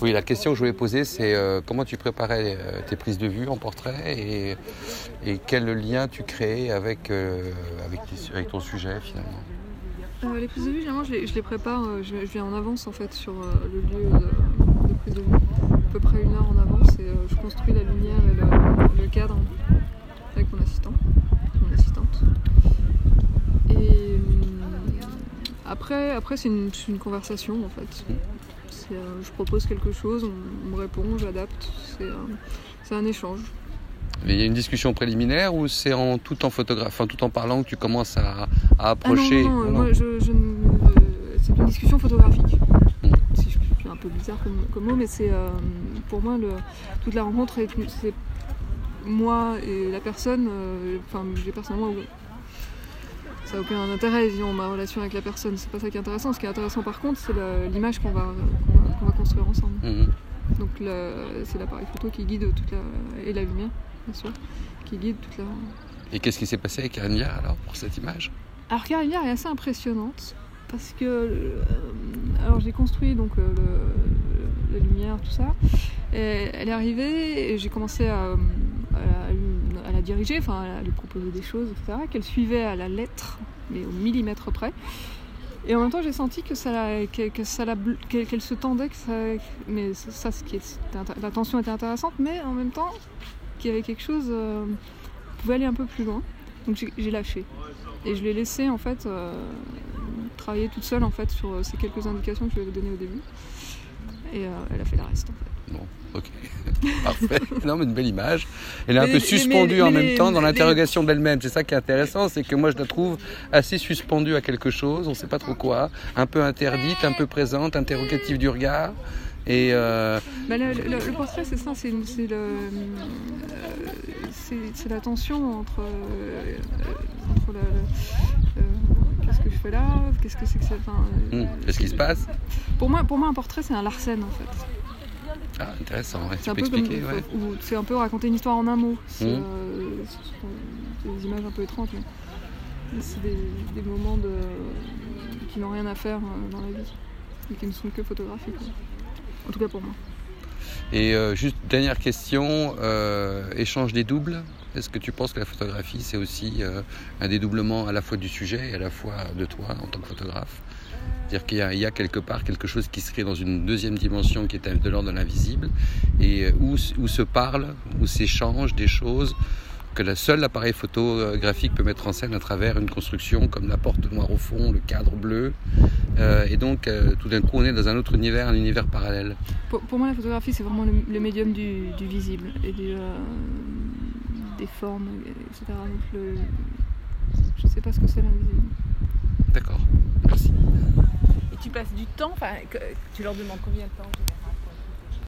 Oui, la question que je voulais poser, c'est euh, comment tu préparais euh, tes prises de vue en portrait et, et quel lien tu créais avec, euh, avec, tes- avec ton sujet finalement? Les prises de vue, généralement, je les, je les prépare, je, je viens en avance en fait sur le lieu de, de prise de vue. À peu près une heure en avance et je construis la lumière et le, le cadre avec mon assistant, mon assistante. Et euh, après, après c'est une, c'est une conversation en fait. Euh, je propose quelque chose, on, on me répond, j'adapte. C'est, euh, c'est un échange. Mais il y a une discussion préliminaire ou c'est en tout en tout en parlant que tu commences à, à Ah non, approcher? non, moi, je, je euh, c'est une discussion photographique. Si je c'est un peu bizarre comme, comme mot, mais c'est euh, pour moi le, toute la rencontre, est- c'est moi et la personne. euh, Enfin, j'ai personnellement ça n'a aucun intérêt, disons, ma relation avec la personne. C'est pas ça qui est intéressant. Ce qui est intéressant, par contre, c'est l'image qu'on va, qu'on va, qu'on va construire ensemble. Mhm. Donc, c'est l'appareil photo qui guide toute la et la lumière, bien sûr, qui guide toute la, Et qu'est-ce qui s'est passé avec Anya alors pour cette image? Alors Carrière est assez impressionnante parce que euh, alors j'ai construit donc euh, le- la lumière tout ça et elle est arrivée et j'ai commencé à, à la, à la diriger enfin à lui proposer des choses etc qu'elle suivait à la lettre mais au millimètre près et en même temps j'ai senti que ça qu'elle se tendait que ça, mais ça ce qui la tension était intéressante mais en même temps qu'il y avait quelque chose euh, qui pouvait aller un peu plus loin donc j'ai- lâché et je l'ai laissée en fait euh, travailler toute seule en fait sur euh, ces quelques indications que je lui avais données au début. Et euh, elle a fait le reste en fait. Bon, ok. Parfait. Non, mais une belle image. Elle est un peu suspendue mais- en mais même temps dans l'interrogation d'elle-même. C'est ça qui est intéressant, c'est que moi je la trouve assez suspendue à quelque chose, on ne sait pas trop quoi, un peu interdite, un peu présente, interrogative du regard. Et euh, Bah, le, le- le portrait c'est ça, c'est euh, la tension entre, euh, entre euh, qu'est-ce que je fais là, qu'est-ce que c'est que ça. hum, qu'est-ce qui se passe? Pour moi, pour moi, un portrait c'est un Larsen en fait. Ah, intéressant, ouais. C'est tu un peux peu expliquer, ouais. ou c'est un peu raconter une histoire en un mot. C'est Mhm. euh, ce sont des images un peu étranges, mais c'est des, des moments de, qui n'ont rien à faire euh, dans la vie et qui ne sont que photographiques. En tout cas pour moi. Et euh, juste dernière question, euh, échange des doubles. Est-ce que tu penses que la photographie c'est aussi euh, un dédoublement à la fois du sujet et à la fois de toi en tant que photographe? C'est-à-dire qu'il y, a- quelque part quelque chose qui se crée dans une deuxième dimension qui est de l'ordre de l'invisible et où se parlent, où s'échangent des choses que la seule appareil photographique peut mettre en scène à travers une construction comme la porte noire au fond, le cadre bleu. Euh, et donc euh, tout d'un coup on est dans un autre univers, un univers parallèle. Pour, pour moi, la photographie, c'est vraiment le, le médium du, du visible et du, euh, des formes, etc. Donc, le, je sais pas ce que c'est l'invisible. D'accord, merci. Et tu passes du temps, enfin, que- tu leur demandes combien de temps en général?